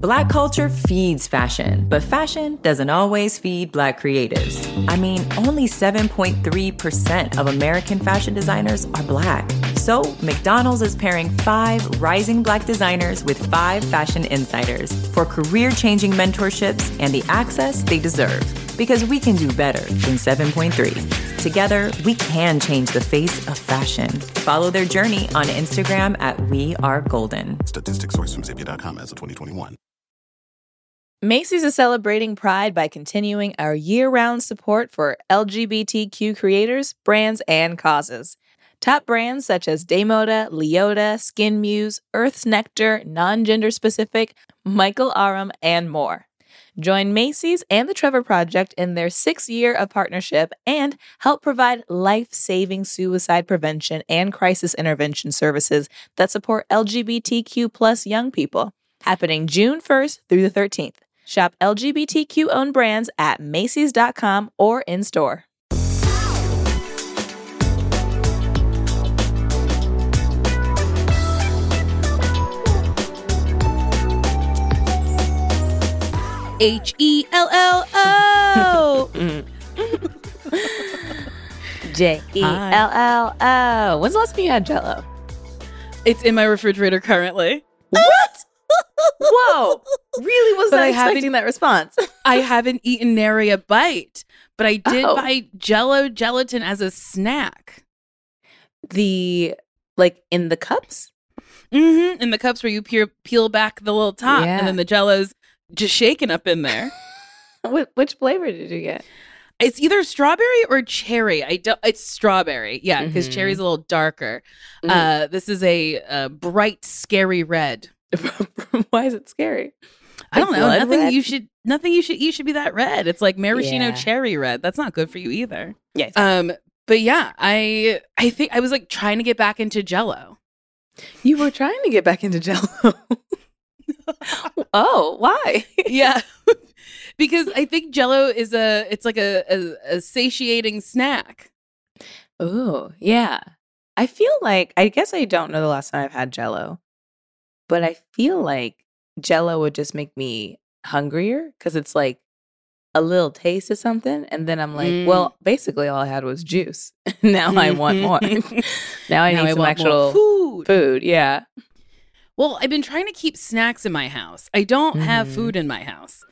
Black culture feeds fashion, but fashion doesn't always feed black creatives. I mean, only 7.3% of American fashion designers are black. So, McDonald's is pairing five rising black designers with five fashion insiders for career changing mentorships and the access they deserve. Because we can do better than 7.3. Together, we can change the face of fashion. Follow their journey on Instagram at We Are Golden. Statistics sourced from Zippia.com as of 2021. Macy's is celebrating Pride by continuing our year round support for LGBTQ creators, brands, and causes. Top brands such as Damoda, Leota, Skin Muse, Earth's Nectar, Non Gender Specific, Michael Aram, and more. Join Macy's and the Trevor Project in their sixth year of partnership and help provide life saving suicide prevention and crisis intervention services that support LGBTQ plus young people. Happening June 1st through the 13th. Shop LGBTQ owned brands at Macy's.com or in store. H E L L O. J E L L O. When's the last time you had Jello? It's in my refrigerator currently. What? Whoa! Really was But not I expecting that response. I haven't eaten nary a bite, but I did Oh. buy Jello gelatin as a snack. the like in the cups. Mm-hmm. In the cups where you peel, peel back the little top, Yeah. and then the Jello's just shaking up in there. Which flavor did you get? It's either strawberry or cherry. I don't. It's strawberry. Yeah, because Mhm. cherry's a little darker. Mm. Uh, this is a, uh bright, scary red. Why is it scary? I don't Like know. Nothing red? you should. Nothing you should eat should be that red. It's like maraschino Yeah. cherry red. That's not good for you either. Yes. Um, but yeah, I I think I was like trying to get back into Jello. you were trying to get back into Jello. oh, why? yeah, because I think Jello is a it's like a, a, a satiating snack. Oh, yeah. I feel like I guess I don't know the last time I've had Jello, but I feel like Jello would just make me hungrier because it's like a little taste of something, and then I'm like, Mm. well, basically all I had was juice. now I want more. now I Now need some want actual food. food. Yeah. Well, I've been trying to keep snacks in my house. I don't have Mhm. food in my house.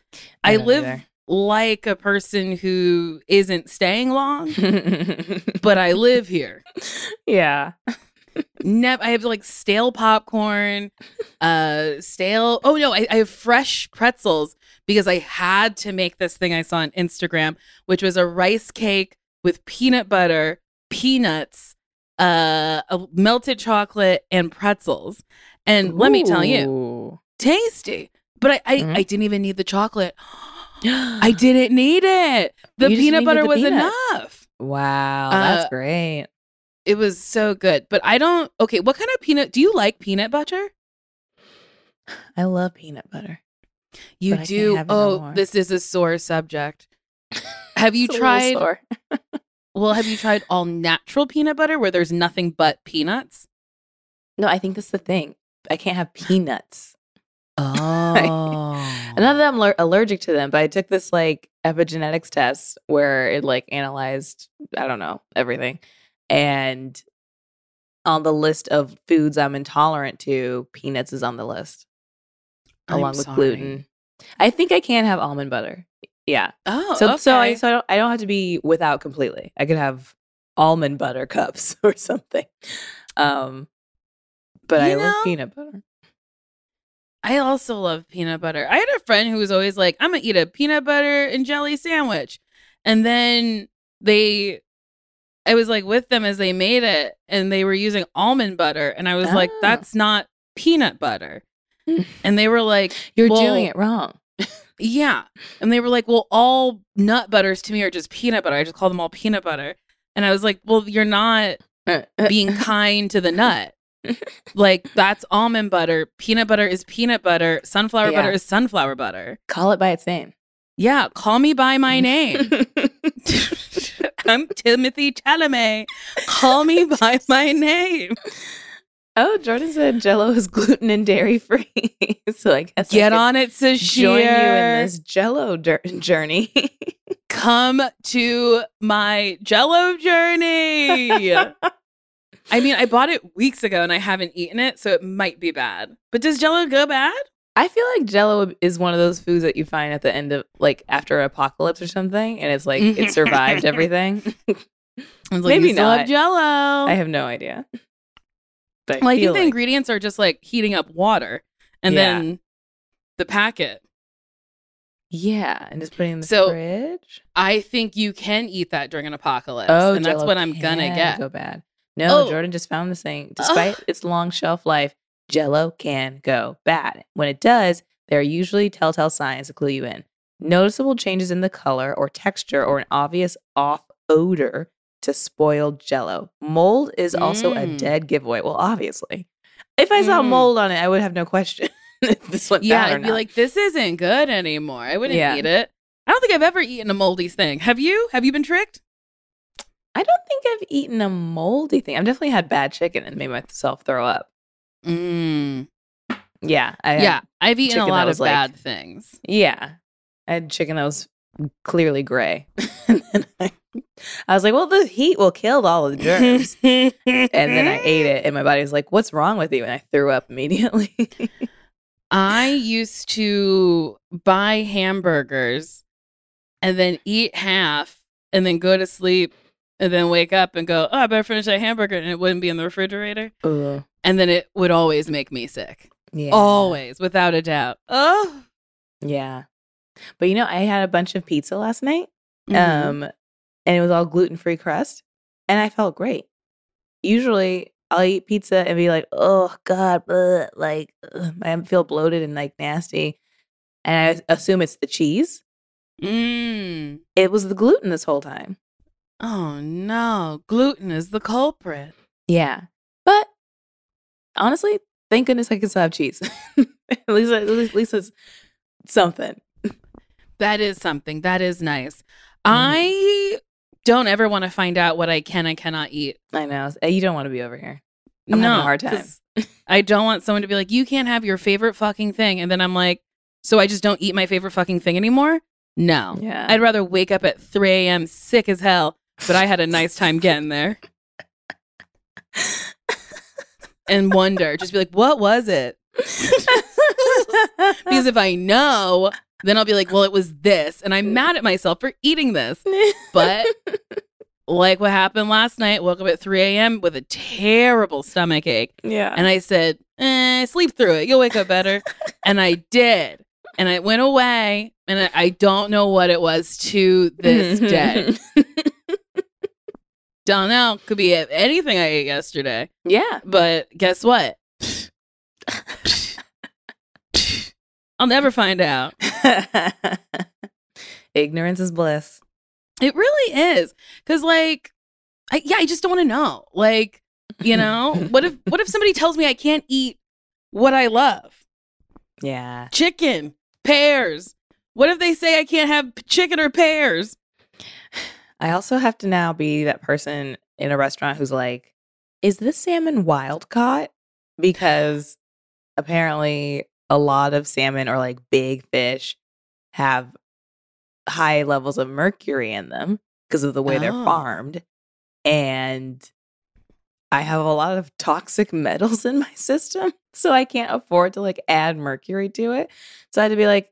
I I, live either. like a person who isn't staying long, but I live here. yeah. Never. I have like stale popcorn, uh, stale. Oh no, I, I have fresh pretzels because I had to make this thing I saw on Instagram, which was a rice cake with peanut butter, peanuts, uh, melted chocolate, and pretzels. And let me tell you, tasty. But I, I, Mhm. I didn't even need the chocolate. I didn't need it. The You peanut butter the was peanut. enough. Wow, Uh, that's great. It was so good. But I don't. Okay, what kind of peanut? Do you like peanut butter? I love peanut butter. You do. it no oh, this is a sore subject. Have you It's a little tried? sore. Well, have you tried all natural peanut butter where there's nothing but peanuts? No, I think that's the thing. I can't have peanuts. Oh, Not that I'm aller- allergic to them, but I took this like epigenetics test where it like analyzed, I don't know, everything. And on the list of foods I'm intolerant to, peanuts is on the list I'm along with gluten. I think I can have almond butter. Yeah. Oh, So so I so I don't I don't have to be without completely. I could have almond butter cups or something. Um but I You love peanut butter. I also love peanut butter. I had a friend who was always like, I'm gonna eat a peanut butter and jelly sandwich. And then they I was like with them as they made it and they were using almond butter. And I was like, Oh. that's not peanut butter. and they were like, You're well, doing it wrong. Yeah. And they were like, well, all nut butters to me are just peanut butter. I just call them all peanut butter. And I was like, well, you're not being kind to the nut. Like, that's almond butter. Peanut butter is peanut butter. Sunflower Yeah. butter is sunflower butter. Call it by its name. Yeah. Call me by my name. I'm Timothée Chalamet. Call me by my name. Oh, Jordan said Jello is gluten and dairy free. so I guess Get I on it, Sasheer. join you in this Jello dur- journey. Come to my Jello journey. I mean, I bought it weeks ago and I haven't eaten it, so it might be bad. But does Jello go bad? I feel like Jello is one of those foods that you find at the end of like after an apocalypse or something, and it's like it survived mm-hmm. everything. I was Maybe you still have not. Jello. I have no idea. But well, I think feel the ingredients are just like heating up water and Yeah. then the packet. yeah, and just putting in the So- fridge. I think you can eat that during an apocalypse. Oh, and that's Jell-O what I'm gonna get. Go bad. No, Oh. Jordan just found this thing. Oh. Despite its long shelf life, Jello can go bad. When it does, there are usually telltale signs to clue you in. Noticeable changes in the color or texture, or an obvious off odor to spoiled Jello. Mold is also a Mm. dead giveaway. Well, obviously, if I saw Mm. mold on it, I would have no question if this went Yeah, bad or I'd be like, this isn't good anymore. I wouldn't Yeah. eat it. I don't think I've ever eaten a moldy thing. Have you? Have you been tricked? I don't think I've eaten a moldy thing. I've definitely had bad chicken and made myself throw up. Mm. Yeah, I Yeah, I've eaten a lot of like- bad things. Yeah. I had chicken that was clearly gray. and then I, I was like, well, the heat will kill all of the germs. and then I ate it, and my body was like, what's wrong with you? And I threw up immediately. I used to buy hamburgers and then eat half and then go to sleep and then wake up and go, oh, I better finish that hamburger. And it wouldn't be in the refrigerator. Ugh. And then it would always make me sick. Yeah. Always, without a doubt. Oh. Yeah. But you know, I had a bunch of pizza last night, Mhm. um, and it was all gluten free crust, and I felt great. Usually, I'll eat pizza and be like, "Oh God," bleh," like ugh, I feel bloated and like nasty, and I assume it's the cheese. Mm. It was the gluten this whole time. Oh no, gluten is the culprit. Yeah, but honestly, thank goodness I can still have cheese. at least, at least, at least it's something. That is something. That is nice. Mm-hmm. I don't ever want to find out what I can and cannot eat. I know you don't want to be over here. I'm having a hard time. I don't want someone to be like, you can't have your favorite fucking thing. And then I'm like, so I just don't eat my favorite fucking thing anymore? No. Yeah. I'd rather wake up at 3 a.m. sick as hell, but I had a nice time getting there. and wonder, just be like, what was it? Because if I know, then I'll be like, well, it was this. And I'm mad at myself for eating this. But like what happened last night, woke up at 3 a.m. with a terrible stomach ache. yeah. And I said, eh, sleep through it. You'll wake up better. and I did. And it went away. And I- I don't know what it was to this day. Don't know. Could be anything I ate yesterday. yeah. But guess what? I'll never find out. Ignorance is bliss. It really is. Cause like I yeah, I just don't want to know. Like, you know, what if what if somebody tells me I can't eat what I love? Yeah. Chicken, pears. What if they say I can't have chicken or pears? I also have to now be that person in a restaurant who's like, is this salmon wild caught? Because apparently a lot of salmon or like big fish have high levels of mercury in them because of the way they're Oh. farmed. And I have a lot of toxic metals in my system. So I can't afford to like add mercury to it. So I had to be like,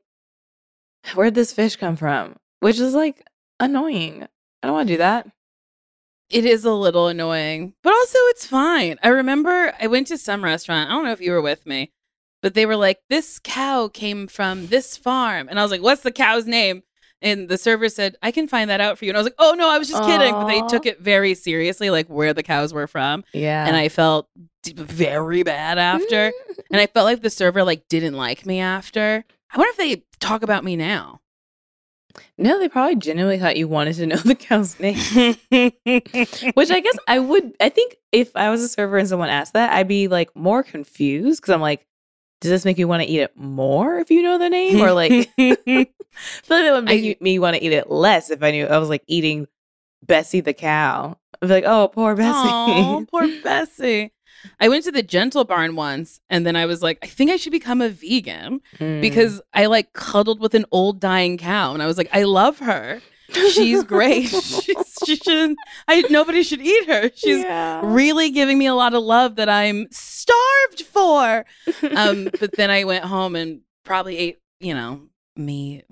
where'd this fish come from? Which is like annoying. I don't want to do that. It is a little annoying, but also it's fine. I remember I went to some restaurant. I don't know if you were with me, but they were like, "This cow came from this farm," and I was like, "What's the cow's name?" And the server said, "I can find that out for you." And I was like, "Oh no, I was just kidding." But they took it very seriously, like where the cows were from, Yeah. and I felt d- very bad after. and I felt like the server like didn't like me after. I wonder if they talk about me now. No, they probably genuinely thought you wanted to know the cow's name. Which I guess I would. I think if I was a server and someone asked that, I'd be like more confused because I'm like, does this make you want to eat it more if you know the name, or like, I feel like it would make I- me want to eat it less if I knew I was like eating Bessie the cow. I'd be like, oh, poor Bessie. Oh, poor Bessie. I went to the Gentle Barn once, and then I was like, I think I should become a vegan Mm. because I like cuddled with an old dying cow, and I was like, I love her. She's great. She's, she shouldn't. I nobody should eat her. She's Yeah. really giving me a lot of love that I'm starved for. Um, but then I went home and probably ate, you know, meat.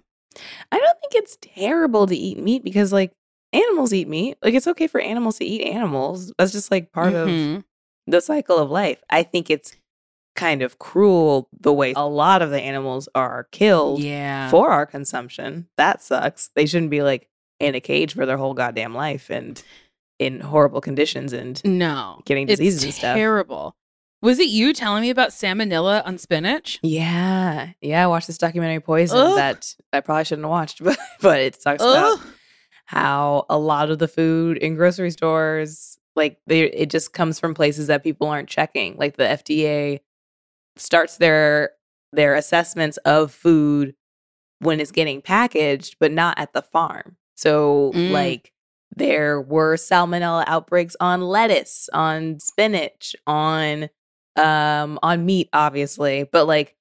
I don't think it's terrible to eat meat because like animals eat meat. Like it's okay for animals to eat animals. That's just like part of Mhm. The cycle of life. I think it's kind of cruel the way a lot of the animals are killed Yeah. for our consumption. That sucks. They shouldn't be like in a cage for their whole goddamn life and in horrible conditions and no. getting diseases and stuff. terrible. Was it you telling me about salmonella on spinach? Yeah. Yeah, I watched this documentary Poison Ugh. that I probably shouldn't have watched, but but it talks about how a lot of the food in grocery stores like they it just comes from places that people aren't checking like the FDA starts their their assessments of food when it's getting packaged but not at the farm so Mm. like there were salmonella outbreaks on lettuce on spinach on um on meat obviously but like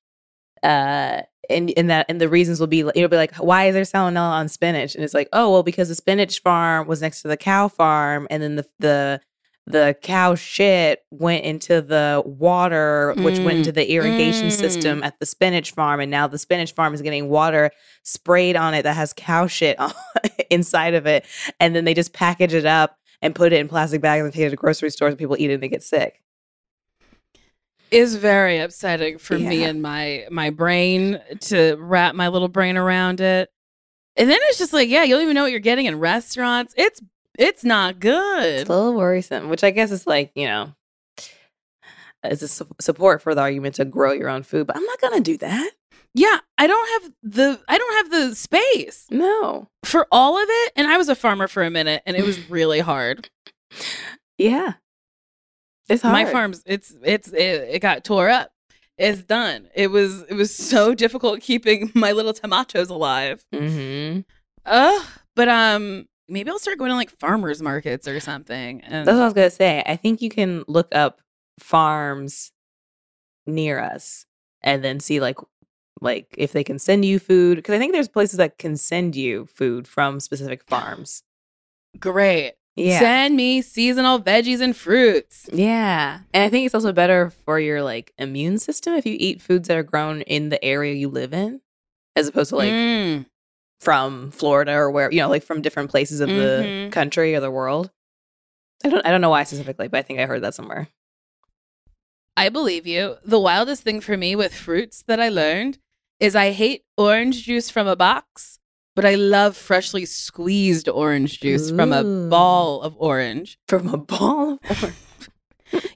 uh and and that and the reasons will be like it'll be like why is there salmonella on spinach and it's like oh well because the spinach farm was next to the cow farm and then the the the cow shit went into the water which went Mm. into the irrigation Mm. system at the spinach farm and now the spinach farm is getting water sprayed on it that has cow shit on, inside of it and then they just package it up and put it in plastic bags and take it to grocery stores and people eat it and they get sick is very upsetting for me and my my brain to wrap my little brain around it. And then it's just like, yeah, you don't even know what you're getting in restaurants. It's it's not good. It's a little worrisome, which I guess is like, you know, it's a su- support for the argument to grow your own food, but I'm not going to do that. Yeah, I don't have the I don't have the space No. for all of it. And I was a farmer for a minute and it was really hard. Yeah. It's hard. My farm's it's it's it, it got tore up. It's done. It was it was so difficult keeping my little tomatoes alive. Mm-hmm. Ugh. But um maybe I'll start going to like farmers markets or something. And That's what I was going to say. I think you can look up farms near us and then see like like if they can send you food because I think there's places that can send you food from specific farms. great. Yeah. Send me seasonal veggies and fruits. Yeah. And I think it's also better for your like immune system if you eat foods that are grown in the area you live in as opposed to like Mm. from Florida or where, you know, like from different places of the Mhm. country or the world. I don't I don't know why specifically, but I think I heard that somewhere. I believe you. The wildest thing for me with fruits that I learned is I hate orange juice from a box, but I love freshly squeezed orange juice from a ball of orange. From a ball of orange.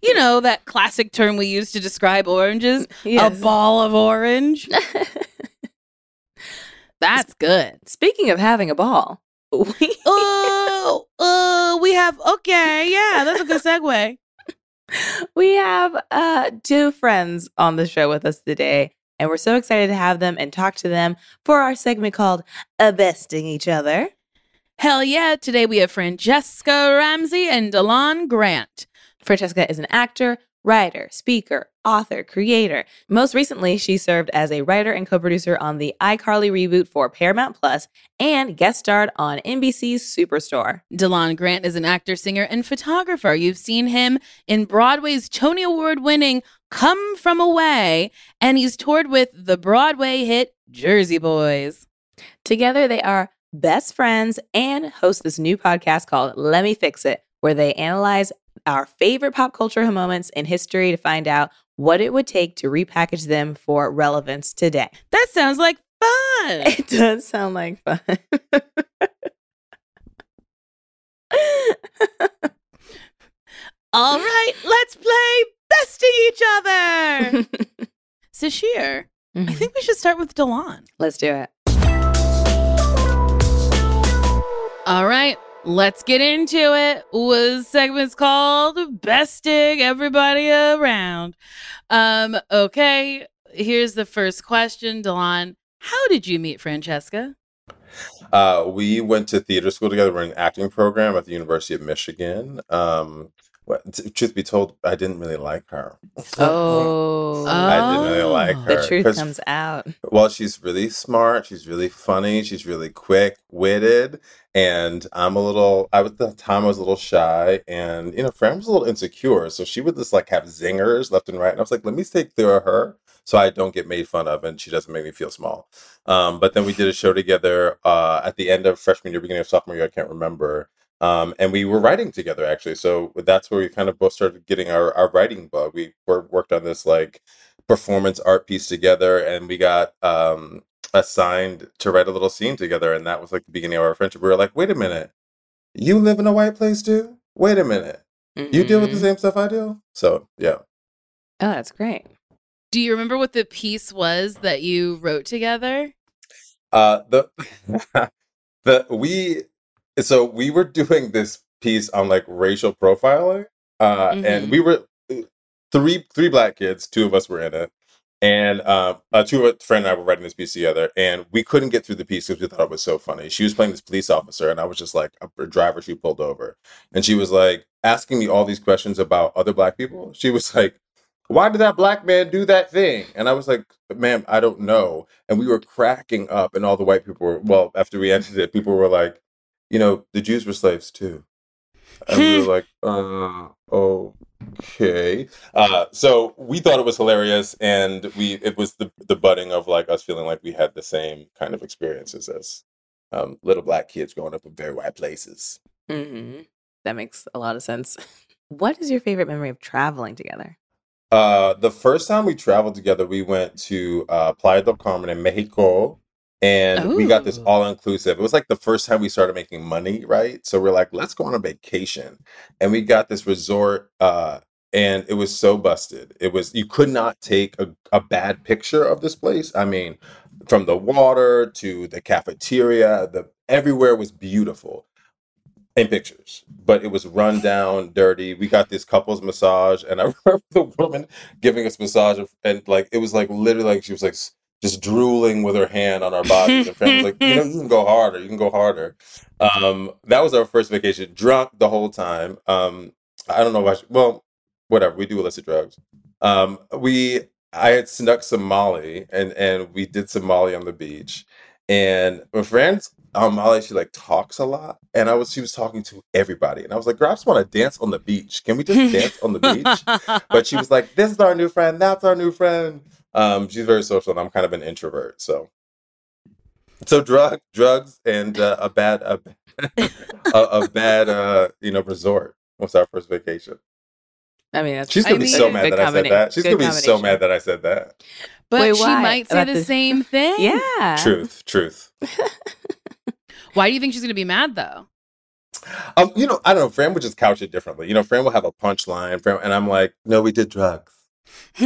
You know, that classic term we use to describe oranges? Yes. A ball of orange. That's good. Speaking of having a ball, we, oh, oh, we have, okay, yeah, that's a good segue. we have uh, two friends on the show with us today, and we're so excited to have them and talk to them for our segment called "A Besting Each Other." Hell yeah, today we have Franchesca Ramsey and Delon Grant. Franchesca is an actor, writer, speaker, author, creator. Most recently, she served as a writer and co producer on the iCarly reboot for Paramount Plus and guest starred on NBC's Superstore. Delon Grant is an actor, singer, and photographer. You've seen him in Broadway's Tony Award winning Come From Away, and he's toured with the Broadway hit Jersey Boys. Together, they are best friends and host this new podcast called Lemme Fix It, where they analyze our favorite pop culture moments in history to find out what it would take to repackage them for relevance today. That sounds like fun. It does sound like fun. All right, let's play besting each other. Sasheer, I think we should start with Delon. Let's do it. All right, let's get into it. Was segment's called Besting Everybody Around. Um, okay, here's the first question, Delon. How did you meet Franchesca? Uh, we went to theater school together. We're in an acting program at the University of Michigan. Um, Well, t- truth be told, I didn't really like her. Oh, I didn't really like Oh. her. the truth comes out. Well, she's really smart. She's really funny. She's really quick witted. And I'm a little, I was at the time I was a little shy and, you know, Fran was a little insecure. So she would just like have zingers left and right. And I was like, let me stay clear of her so I don't get made fun of and she doesn't make me feel small. Um, but then we did a show together uh, at the end of freshman year, beginning of sophomore year. I can't remember. Um, and we were writing together actually. So that's where we kind of both started getting our, our writing bug. We were, worked on this like performance art piece together and we got um, assigned to write a little scene together. And that was like the beginning of our friendship. We were like, wait a minute, you live in a white place too? Wait a minute. You deal with the Mhm. same stuff I do? So yeah. Oh, that's great. Do you remember what the piece was that you wrote together? Uh, the the we so we were doing this piece on like racial profiling, uh, Mhm. and we were three three black kids. Two of us were in it, and uh, uh, two of our friend and I were writing this piece together, and we couldn't get through the piece because we thought it was so funny. She was playing this police officer, and I was just like a, a driver. She pulled over, and she was like asking me all these questions about other black people. She was like. Why did that black man do that thing? And I was like, ma'am, I don't know and we were cracking up and all the white people were well after we ended it people were like you know the jews were slaves too. And we were like uh okay. Uh so we thought it was hilarious and we it was the the budding of like us feeling like we had the same kind of experiences as um little black kids growing up in very white places. Hmm That makes a lot of sense. What is your favorite memory of traveling together? Uh, the first time we traveled together, we went to uh, Playa del Carmen in Mexico, and we got this all inclusive. It was like the first time we started making money, right? So we're like, let's go on a vacation, and we got this resort, uh, and it was so busted. It was you could not take a, a bad picture of this place. I mean, from the water to the cafeteria, the everywhere was beautiful in pictures, but it was run down, dirty. We got this couples massage, and I remember the woman giving us massage, and like it was like literally like she was like just drooling with her hand on our bodies. And Fran was like, you know, you can go harder, you can go harder. Um, that was our first vacation, drunk the whole time. Um, I don't know why. Well, whatever. We do illicit drugs. Um, we I had snuck some Molly, and and we did some Molly on the beach. And my friends um, Molly, she like talks a lot, and I was she was talking to everybody, and I was like, "Girl, I just want to dance on the beach. Can we just dance on the beach?" But she was like, "This is our new friend. That's our new friend." Um, she's very social, and I'm kind of an introvert, so so drug drugs and uh, a bad a, a, a bad uh, you know resort was our first vacation. I mean, that's She's gonna I be so mad that I said that. She's gonna be so mad that I said that. but Wait, she might say About the the- same thing. Yeah. Truth, truth. Why do you think she's going to be mad though? Um, you know, I don't know. Fran would just couch it differently. You know, Fran will have a punchline, Fran, and I'm like, "No, we did drugs."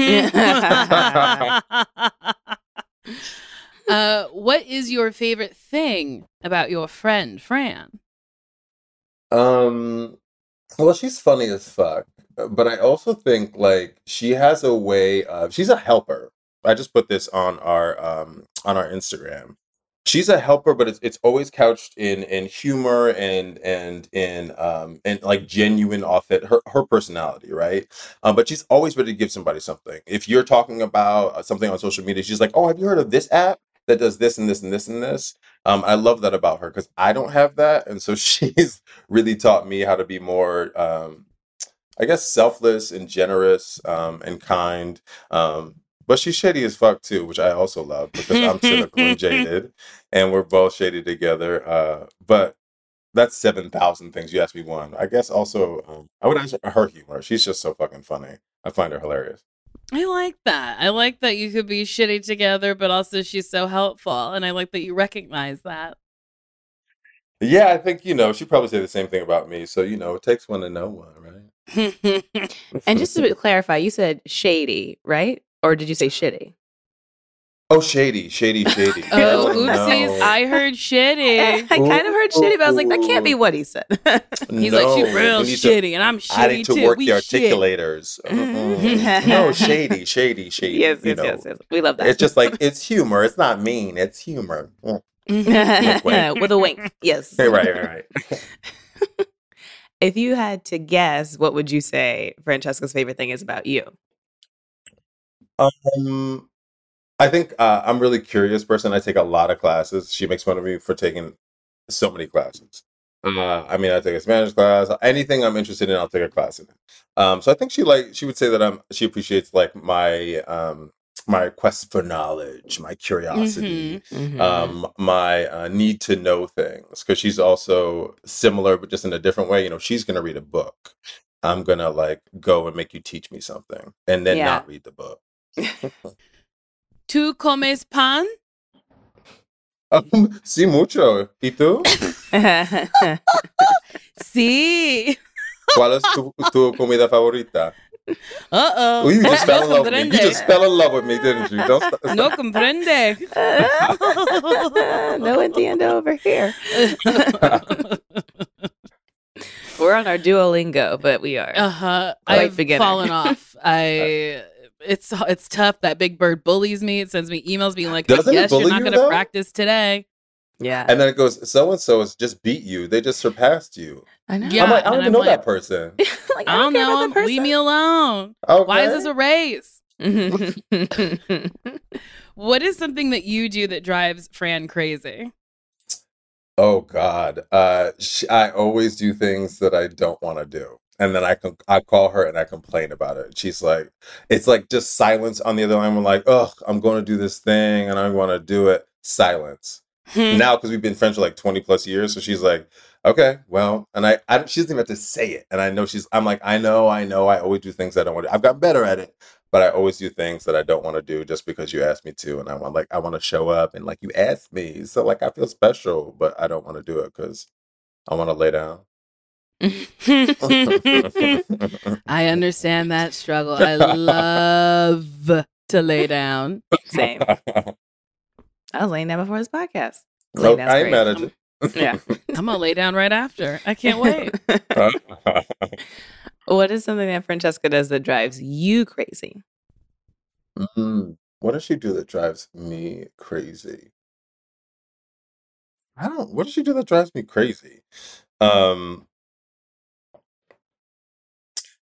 uh, what is your favorite thing about your friend Fran? Um, well, she's funny as fuck, but I also think like she has a way of she's a helper. I just put this on our um on our Instagram. She's a helper, but it's it's always couched in in humor and and in um and like genuine authentic her her personality, right? Um, but she's always ready to give somebody something. If you're talking about uh, something on social media, she's like, "Oh, have you heard of this app that does this and this and this and this?" Um, I love that about her because I don't have that, and so she's really taught me how to be more, um, I guess, selfless and generous um, and kind. Um, but she's shady as fuck too, which I also love because I'm cynical and jaded, and we're both shady together. Uh, but that's seven thousand things. You asked me one. I guess also um, I would answer her humor. She's just so fucking funny. I find her hilarious. I like that. I like that you could be shitty together, but also she's so helpful, and I like that you recognize that. Yeah, I think you know she probably say the same thing about me. So you know, it takes one to know one, right? And just to clarify, you said shady, right? Or did you say shitty? oh, shady, shady, shady. oh, Oh, oopsies! no. I heard shitty. I shitty. kind of heard shitty, but I was like, that can't be what he said. He's No, like, she we real need to- shitty, and I'm shitty I need to too. work we the shit. articulators. Mm-mm. Mhm. no, shady, shady, shady. yes, you yes, know. yes, yes. We love that. It's just like it's humor. It's not mean. It's humor. Mm. with a wink. Yes. Hey, right, right, right. if you had to guess, what would you say Franchesca's favorite thing is about you? Um, I think uh, I'm really curious person. I take a lot of classes. She makes fun of me for taking so many classes. Uh, I mean, I take a Spanish class. Anything I'm interested in, I'll take a class in. Um, so I think she like she would say that I'm she appreciates like my um my quest for knowledge, my curiosity, Mhm. um, my uh, need to know things. Because she's also similar, but just in a different way. You know, she's gonna read a book. I'm gonna like go and make you teach me something, and then Yeah. not read the book. Tu comes pan? Um, sí, mucho. ¿Y tú? Sí. ¿Cuál es tu, tu comida favorita? Uh oh. You just fell in no love with me. You just fell in love with me, didn't you? Don't stop. No comprende. no entiendo over here. We're on our Duolingo, but we are. Uh huh. Quite I've beginner. fallen off. I. It's it's tough. That big bird bullies me. It sends me emails being like, Doesn't "I guess you're not you, going to though? practice today." yeah. And then it goes, so and so has just beat you. They just surpassed you. I know. Yeah, I'm like, I don't even I'm know that person. like, I don't care about know. that person. Leave me alone. Okay. Why is this a race? What is something that you do that drives Fran crazy? Oh God. Uh, sh I always do things that I don't want to do. And then I can I call her and I complain about it. She's like, it's like just silence on the other line. I'm like, oh, I'm going to do this thing and I want to do it. Silence. Hmm. now because we've been friends for like 20 plus years so she's like okay well and I, I she doesn't even have to say it and i know she's i'm like i know i know i always do things i don't want to i've gotten better at it but i always do things that i don't want to do just because you asked me to and i want like i want to show up and like you asked me so like i feel special but i don't want to do it because i want to lay down I understand that struggle. I love to lay down. Same. I was laying down before this podcast. Nope, Laying down's I ain't mad at you. yeah. I'm gonna lay down right after. I can't wait. what is something that Franchesca does that drives you crazy? Mm, what does she do that drives me crazy? I don't. What does she do that drives me crazy? Um,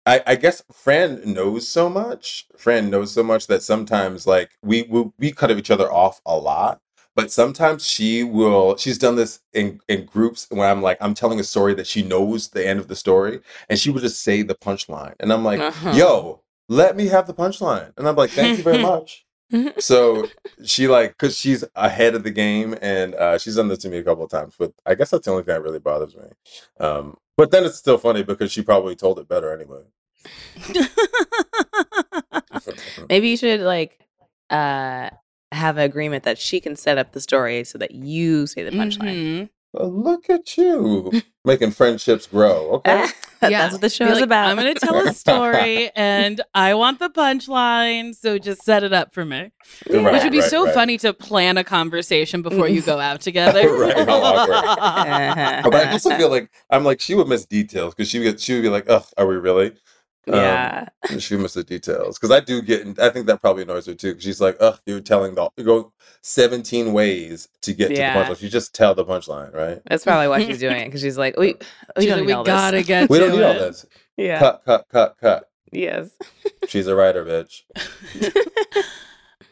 I I guess Fran knows so much. Fran knows so much that sometimes like we we, we cut each other off a lot. But sometimes she will. She's done this in in groups where I'm like I'm telling a story that she knows the end of the story, and she would just say the punchline, and I'm like, Uh-huh. "Yo, let me have the punchline," and I'm like, "Thank you very much." so she like because she's ahead of the game and uh she's done this to me a couple of times but i guess that's the only thing that really bothers me um but then it's still funny because she probably told it better anyway Maybe you should like uh have an agreement that she can set up the story so that you say the punchline. Well, look at you making friendships grow okay yeah. That's what the show Be is like, about. I'm gonna tell a story and I want the punchline, so just set it up for me. Right, Which would be right, so right. funny to plan a conversation before you go out together. Right, how awkward. Uh-huh. but i also feel like i'm like she would miss details because she would she would be like oh are we really Um, yeah. she would miss the details because i do get i think that probably annoys her too 'cause she's like "Ugh, you're telling the you go 17 ways to get Yeah. to the punchline you just tell the punchline right That's probably why she's doing it because she's like, we, we don't like, we gotta this. get we to don't need all it. this Yeah. cut cut cut cut Yes. she's a writer bitch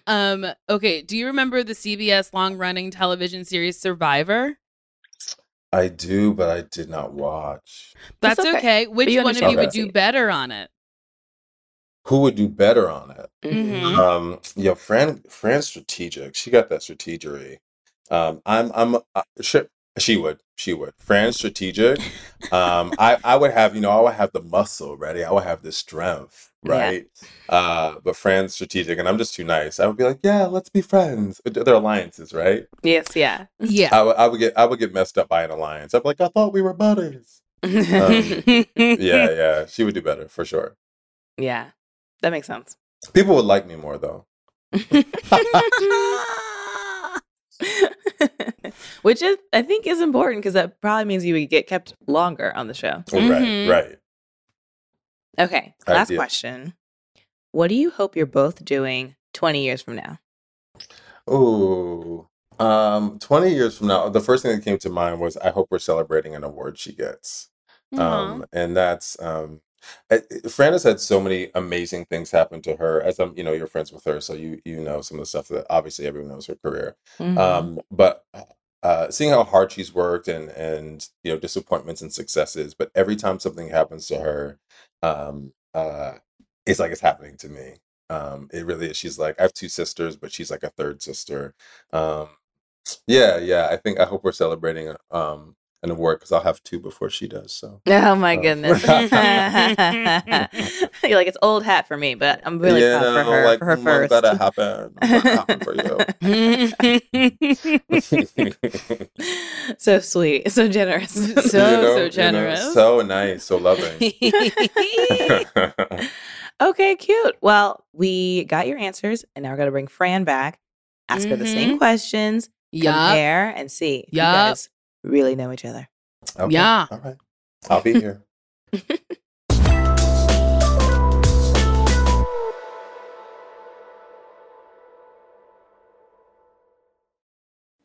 Um, okay, do you remember the CBS long running television series Survivor? I do but i did not watch That's That's okay. okay. Which one of you would do better on it? who would do better on it Mhm. um yo fran fran's strategic she got that strategery um i'm i'm uh, she, she would she would fran's strategic um i i would have you know i would have the muscle ready i would have the strength Yeah. right uh but fran's strategic and i'm just too nice i would be like yeah let's be friends they're alliances right Yes. Yeah. Yeah. I would I would get i would get messed up by an alliance i'm like i thought we were buddies yeah yeah she would do better for sure yeah. That makes sense. people would like me more though Which is, I think, is important because that probably means you would get kept longer on the show. right Mhm. right Okay. Last Ideal. question. What do you hope you're both doing 20 years from now? Ooh. Um, 20 years from now, the first thing that came to mind was I hope we're celebrating an award she gets. Um, and that's um, I- I- Fran has had so many amazing things happen to her. As I'm, you know, you're friends with her, so you you know some of the stuff that obviously everyone knows her career. Mhm. Um, but uh, seeing how hard she's worked and and you know disappointments and successes, but every time something happens to her, um, uh, it's like it's happening to me. Um, it really is. She's like I have two sisters, but she's like a third sister. Um, yeah, yeah. I think I hope we're celebrating um an award because I'll have two before she does. So Oh my Oh. goodness. You're like, it's old hat for me, but I'm really yeah, proud for her like for her first. That happen. Happen for you. so sweet, so generous. So, You know, so you know, generous. so nice, so loving. okay, cute. Well, we got your answers, and now we're gonna bring Fran back, ask her the same mm-hmm. questions, yeah. compare, and see if you Yup. guys really know each other. Okay, Yeah. All right. I'll be here.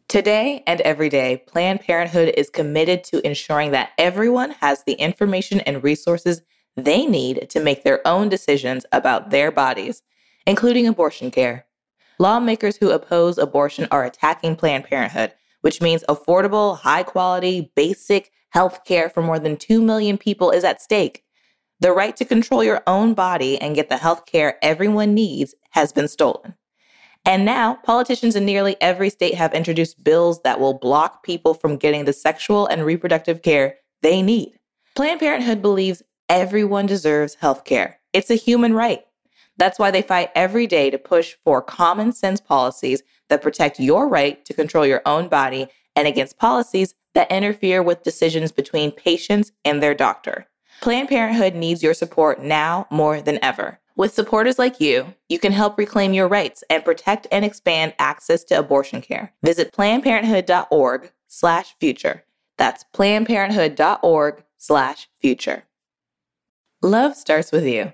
Today and every day, Planned Parenthood is committed to ensuring that everyone has the information and resources they need to make their own decisions about their bodies, including abortion care. Lawmakers who oppose abortion are attacking Planned Parenthood, which means affordable, high quality, basic health care for more than 2 million people is at stake. The right to control your own body and get the health care everyone needs has been stolen. And now, politicians in nearly every state have introduced bills that will block people from getting the sexual and reproductive care they need. Planned Parenthood believes everyone deserves health care. It's a human right. That's why they fight every day to push for common sense policies that protect your right to control your own body and against policies that interfere with decisions between patients and their doctor. Planned Parenthood needs your support now more than ever. With supporters like you, you can help reclaim your rights and protect and expand access to abortion care. Visit plannedparenthood.org slash future. That's plannedparenthood.org slash future. Love starts with you.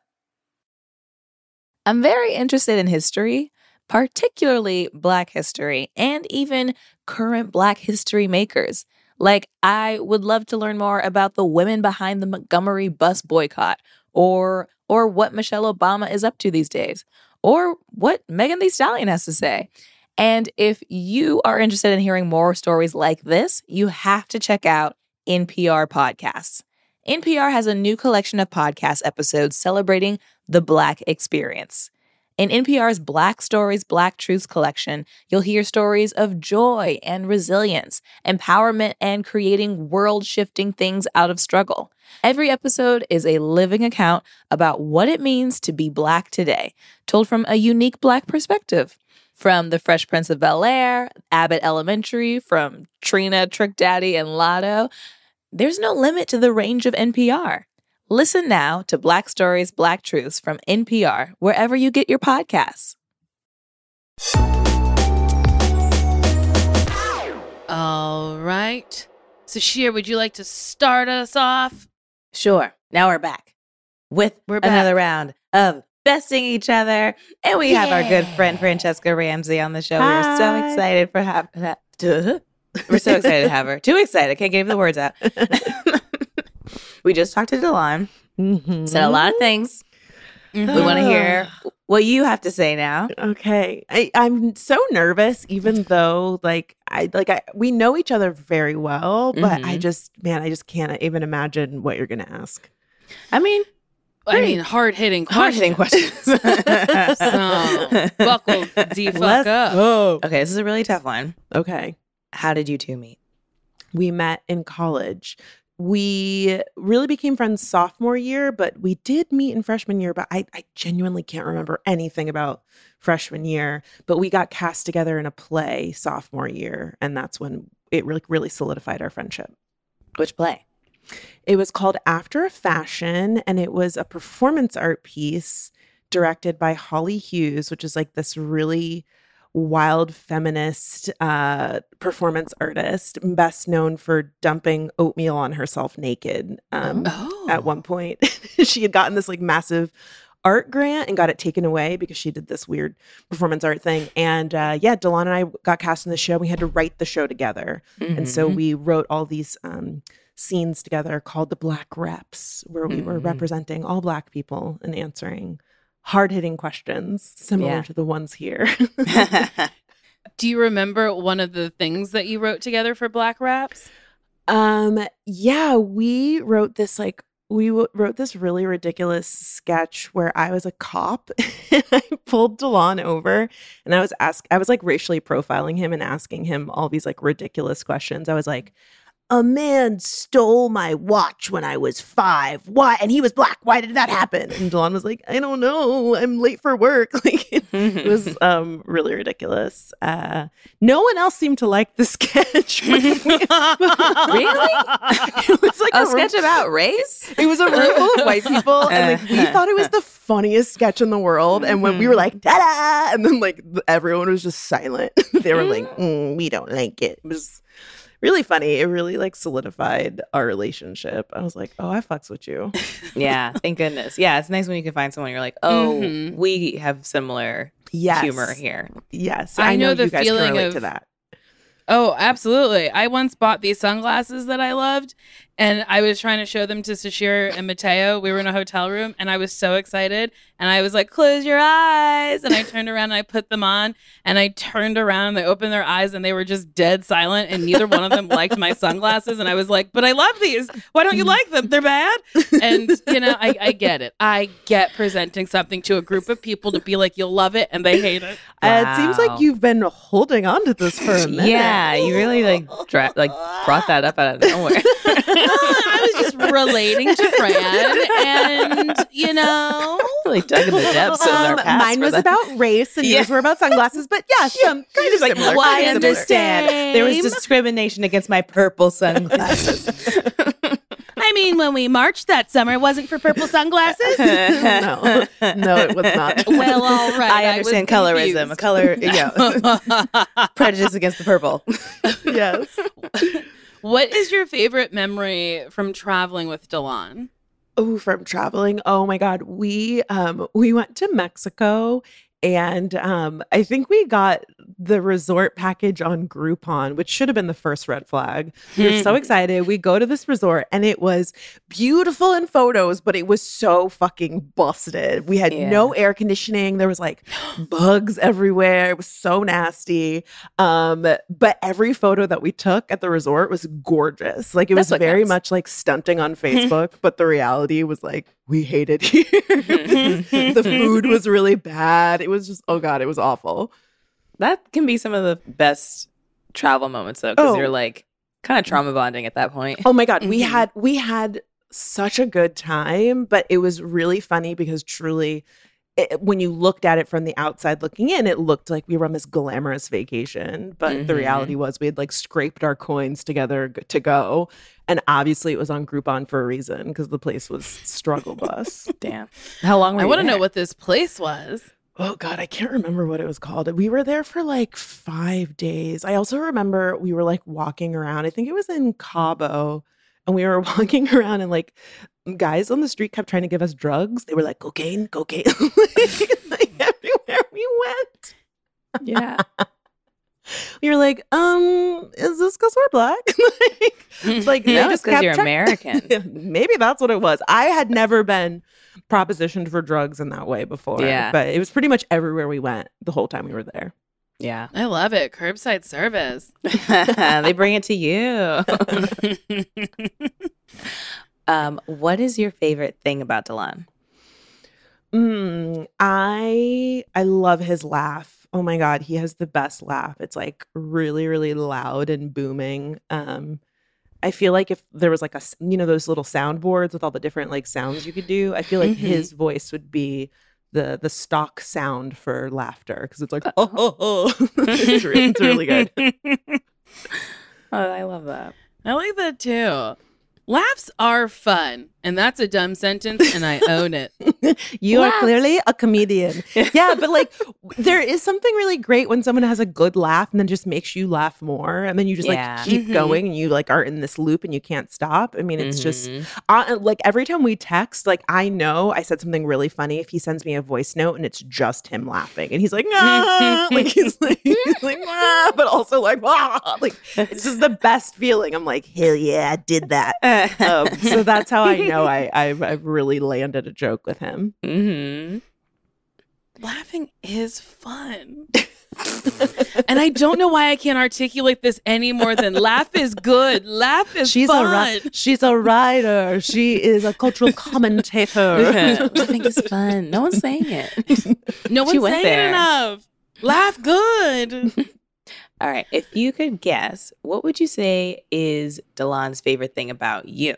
I'm very interested in history, particularly Black history, and even current Black history makers. Like, I would love to learn more about the women behind the Montgomery bus boycott, or or what Michelle Obama is up to these days, or what Megan Thee Stallion has to say. And if you are interested in hearing more stories like this, you have to check out NPR podcasts. NPR has a new collection of podcast episodes celebrating the Black experience. In NPR's Black Stories, Black Truths collection, you'll hear stories of joy and resilience, empowerment, and creating world shifting things out of struggle. Every episode is a living account about what it means to be Black today, told from a unique Black perspective. From The Fresh Prince of Bel Air, Abbott Elementary, from Trina, Trick Daddy, and Latto, there's no limit to the range of NPR. Listen now to Black Stories, Black Truths from NPR, wherever you get your podcasts. All right. Sasheer, would you like to start us off? Sure. Now we're back with We're back. another round of besting each other. And we have our good friend Franchesca Ramsey on the show. We're so excited for have We're so excited to have her. Too excited. Can't get even the words out. we just talked to Delon. Mhm. Said a lot of things. We want to hear what you have to say now. Okay, I, I'm so nervous, even though like I like I we know each other very well, but I Mhm. just man, I just can't even imagine what you're gonna ask. I mean, I mean, hard hitting Hard hitting questions. so buckle the fuck Let's up. go. okay, this is a really tough one. Okay. How did you two meet? We met in college. We really became friends sophomore year, but we did meet in freshman year. But I, I genuinely can't remember anything about freshman year. But we got cast together in a play sophomore year, and that's when it really, really solidified our friendship. Which play? It was called After a Fashion, and it was a performance art piece directed by Holly Hughes, which is like this really wild feminist uh, performance artist, best known for dumping oatmeal on herself naked. Um, Oh. At one point, she had gotten this like massive art grant and got it taken away because she did this weird performance art thing. And uh, yeah, Delon and I got cast in the show. We had to write the show together. And so Mhm. we wrote all these um, scenes together called the Black Reps, where we were Mhm. representing all Black people and answering hard hitting questions similar Yeah. to the ones here. Do you remember one of the things that you wrote together for Black Raps? um, yeah, we wrote this like, we w- wrote this really ridiculous sketch where I was a cop and I pulled Delon over and I was ask I was like racially profiling him and asking him all these like ridiculous questions. I was like, a man stole my watch when I was five. Why? And he was black. Why did that happen? And Delon was like, I don't know. I'm late for work. Like it, was um really ridiculous. Uh no one else seemed to like the sketch. Really? it was like a a room- sketch about race? it was a room full of white people, and like we thought it was the funniest sketch in the world. And when we were like, da da, and then like everyone was just silent. they were like, "Mm, "We don't like it." It was really funny. It really like solidified our relationship. I was like, "Oh, I fucks with you." yeah, thank goodness. Yeah, it's nice when you can find someone you're like, oh, Mhm. we have similar Yes, humor here. Yes, I I, know, know the you guys feeling can relate of- to that. Oh, absolutely. I once bought these sunglasses that I loved, and I was trying to show them to Sasheer and Mateo. We were in a hotel room, and I was so excited. And I was like, close your eyes. And I turned around and I put them on, and I turned around and they opened their eyes, and they were just dead silent. And neither one of them liked my sunglasses. And I was like, but I love these. Why don't you like them? They're bad. And, you know, I, I get it. I get presenting something to a group of people to be like, you'll love it, and they hate it. Uh, it seems like you've been holding on to this for a minute. Yeah, you really like dra- like brought that up out of nowhere. I was just relating to Fran, and you know, really dug in the depths of Um, past. mine was that. about race, and Yeah. yours were about sunglasses. But yeah, some kind of like, similar. "Oh, I kind of similar." understand. There was Same. discrimination against my purple sunglasses. I mean, when we marched that summer, it wasn't for purple sunglasses. no, no, it was not. well, all right. I understand was colorism, a color, yeah, prejudice against the purple. yes. What is your favorite memory from traveling with Delon? Oh, from traveling. Oh my God. We um we went to Mexico and um I think we got the resort package on Groupon, which should have been the first red flag. We were so excited. We go to this resort and it was beautiful in photos, but it was so fucking busted. We had Yeah. no air conditioning. There was like bugs everywhere. It was so nasty. Um, but every photo that we took at the resort was gorgeous. Like it That's was very counts. much like stunting on Facebook, but the reality was like we hated here. the food was really bad. It was just oh god, it was awful. That can be some of the best travel moments though, because Oh. you're like kind of trauma bonding at that point. Oh my god, we Mhm. had we had such a good time, but it was really funny because truly it, when you looked at it from the outside looking in, it looked like we were on this glamorous vacation. But the Mhm. reality was we had like scraped our coins together g- to go. And obviously it was on Groupon for a reason because the place was struggle bus. Damn. How long were I want to know what this place was. Oh God, I can't remember what it was called. We were there for like five days. I also remember we were like walking around. I think it was in Cabo, and we were walking around, and like guys on the street kept trying to give us drugs. They were like cocaine, cocaine, like, everywhere we went. Yeah. We were like, um, is this because we're black? like, it's like they No, just it's 'cause kept you're check- American. Maybe that's what it was. I had never been propositioned for drugs in that way before. Yeah. but it was pretty much everywhere we went the whole time we were there. Yeah. I love it. Curbside service. they bring it to you. um, what is your favorite thing about Delon? Mm, I I love his laugh. Oh my god, he has the best laugh. It's like really really loud and booming. Um I feel like if there was like a, you know those little soundboards with all the different like sounds you could do, I feel like Mhm. his voice would be the the stock sound for laughter because it's like oh, oh, oh. it's, re- it's really good. Oh, I love that. I like that too. Laughs are fun, and that's a dumb sentence, and I own it. you Laugh. are clearly a comedian. yeah, but like there is something really great when someone has a good laugh and then just makes you laugh more and then you just Yeah. like keep Mhm. going and you like are in this loop and you can't stop. I mean, it's just Mhm. uh, like every time we text, like I know I said something really funny if he sends me a voice note and it's just him laughing and he's like, ah! like he's like, he's like, ah! but also like, ah! like it's just the best feeling. I'm like, hell yeah, I did that. Um, so that's how I know I I've, I've really landed a joke with him. hmm Laughing is fun. and I don't know why I can't articulate this any more than laugh is good. Laugh is she's fun. a ri- she's a writer. She is a cultural commentator. Laughing is fun. No one's saying it. no one's saying there. enough. Laugh good. All right. If you could guess, what would you say is Delon's favorite thing about you?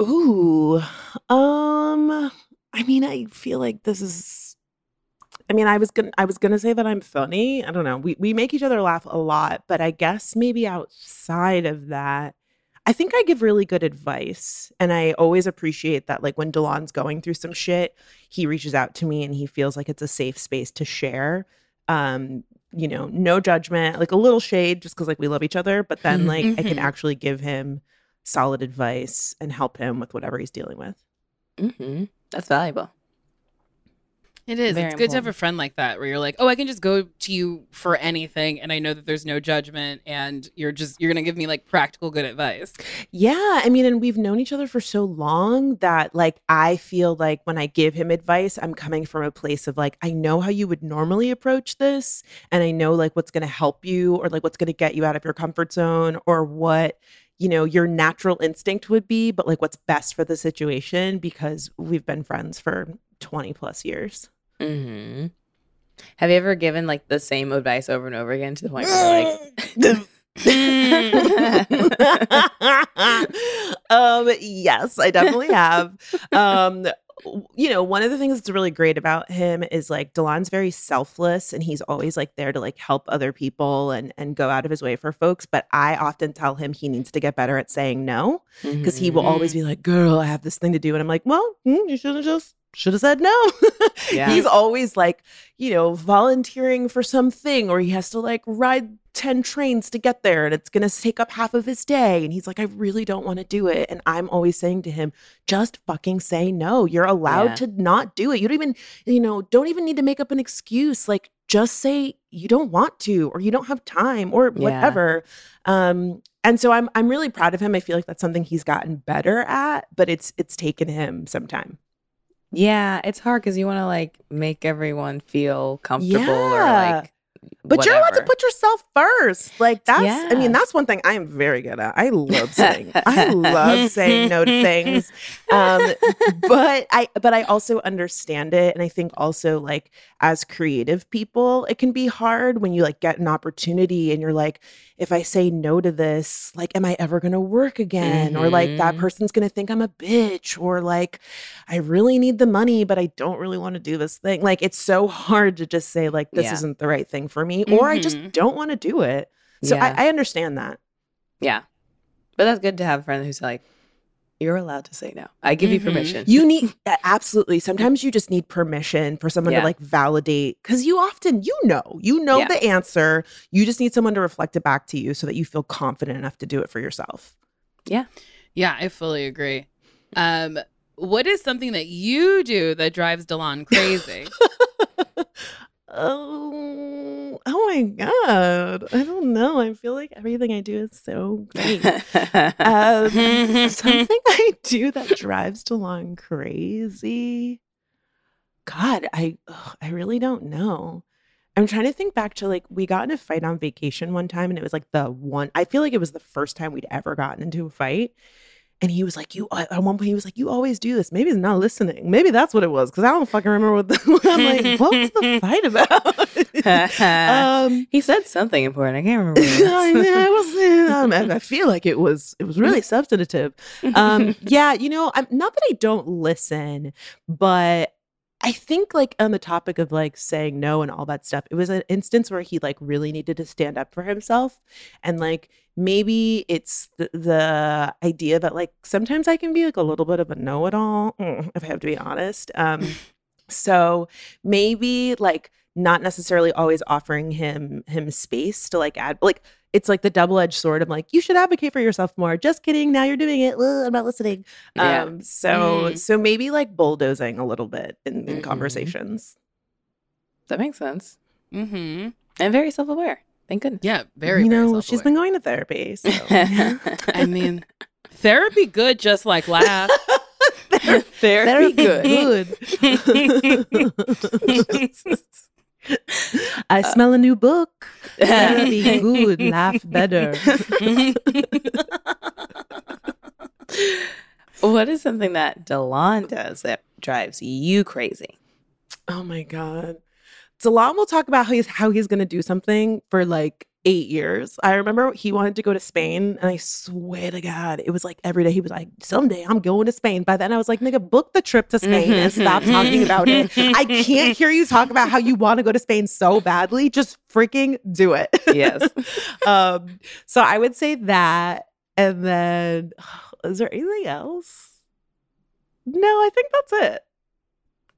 Ooh, um, I mean, I feel like this is. I mean, I was gonna, I was gonna say that I'm funny. I don't know. We we make each other laugh a lot, but I guess maybe outside of that, I think I give really good advice, and I always appreciate that. Like when Delon's going through some shit, he reaches out to me, and he feels like it's a safe space to share. Um, you know, no judgment, like a little shade, just because like we love each other, but then like I can Mhm. actually give him solid advice and help him with whatever he's dealing with. hmm That's valuable. It is. Very it's good to have a friend like that where you're like, oh, I can just go to you for anything, and I know that there's no judgment, and you're just you're gonna give me like practical good advice. Yeah, I mean, and we've known each other for so long that like I feel like when I give him advice, I'm coming from a place of like I know how you would normally approach this and I know like what's going to help you or like what's going to get you out of your comfort zone or what you know your natural instinct would be, but like what's best for the situation because we've been friends for 20 plus years. hmm Have you ever given like the same advice over and over again to the point where you're like, um yes i definitely have um you know one of the things that's really great about him is like delon's very selfless and he's always like there to like help other people and and go out of his way for folks but i often tell him he needs to get better at saying no because he will always be like girl i have this thing to do and i'm like well mm, you should have just should have said no. Yeah. he's always like you know volunteering for something or he has to like ride 10 trains to get there and it's going to take up half of his day and he's like i really don't want to do it. And i'm always saying to him just fucking say no. You're allowed Yeah. to not do it. You don't even you know don't even need to make up an excuse. Like just say you don't want to or you don't have time or Yeah. whatever. Um and so i'm i'm really proud of him. I feel like that's something he's gotten better at but it's it's taken him some time yeah, it's hard because you want to like make everyone feel comfortable or Yeah. like. But you're allowed to put yourself first. Like that's I mean, that's one thing I am very good at. I love saying I love saying no to things. Um but I but I also understand it. And I think also like as creative people, it can be hard when you like get an opportunity and you're like, if I say no to this, like am I ever gonna work again? Or like that Mhm. person's gonna think I'm a bitch, or like I really need the money, but I don't really want to do this thing. Like it's so hard to just say, like, this Yeah. isn't the right thing for me, or I just Mhm. don't want to do it. So Yeah. I, I understand that. Yeah. But that's good to have a friend who's like, you're allowed to say no. I give you Mhm. permission. You need absolutely. Sometimes you just need permission for someone Yeah. to like validate because you often you know you know Yeah. the answer. You just need someone to reflect it back to you so that you feel confident enough to do it for yourself. Yeah, yeah, I fully agree. Um, what is something that you do that drives Delon crazy? Oh, oh my god! I don't know. I feel like everything I do is so great. um, something I do that drives DeLon crazy. God, I ugh, I really don't know. I'm trying to think back to like we got in a fight on vacation one time, and it was like the one. I feel like it was the first time we'd ever gotten into a fight, And he was like, "You." At one point, he was like, "You always do this. Maybe he's not listening. Maybe that's what it was." Because I don't fucking remember what. The, I'm like, what was the fight about? um, he said something important. I can't remember. I, mean, I was. Um, I feel like it was. It was really substantive. Um, yeah, you know, I'm not that I don't listen, but I think like on the topic of like saying no and all that stuff, it was an instance where he like really needed to stand up for himself. And like maybe it's the, the idea that like sometimes I can be like a little bit of a know it all, if I have to be honest. Um, so maybe like not necessarily always offering him him space to like add like it's like the double-edged sword. I'm like, you should advocate for yourself more. Just kidding. Now you're doing it. Ugh, I'm not listening. Yeah. Um, so Mm. so maybe like bulldozing a little bit in, in Mhm. conversations. that makes sense. Mm-hmm. And very self aware. Thank goodness. Yeah, very. you very know, she's been going to therapy. So I mean, therapy good, just like laugh. Therapy good. good. I uh, smell a new book. Therapy good. Laugh better. what is something that Delon does that drives you crazy? Oh my god. Delam will talk about how he's how he's gonna do something for like eight years. I remember he wanted to go to Spain, and I swear to God, it was like every day he was like, "Someday I'm going to Spain." By then, I was like, "Nigga, book the trip to Spain and stop talking about it." I can't hear you talk about how you want to go to Spain so badly. Just freaking do it. Yes. um. So I would say that, and then is there anything else? No, I think that's it.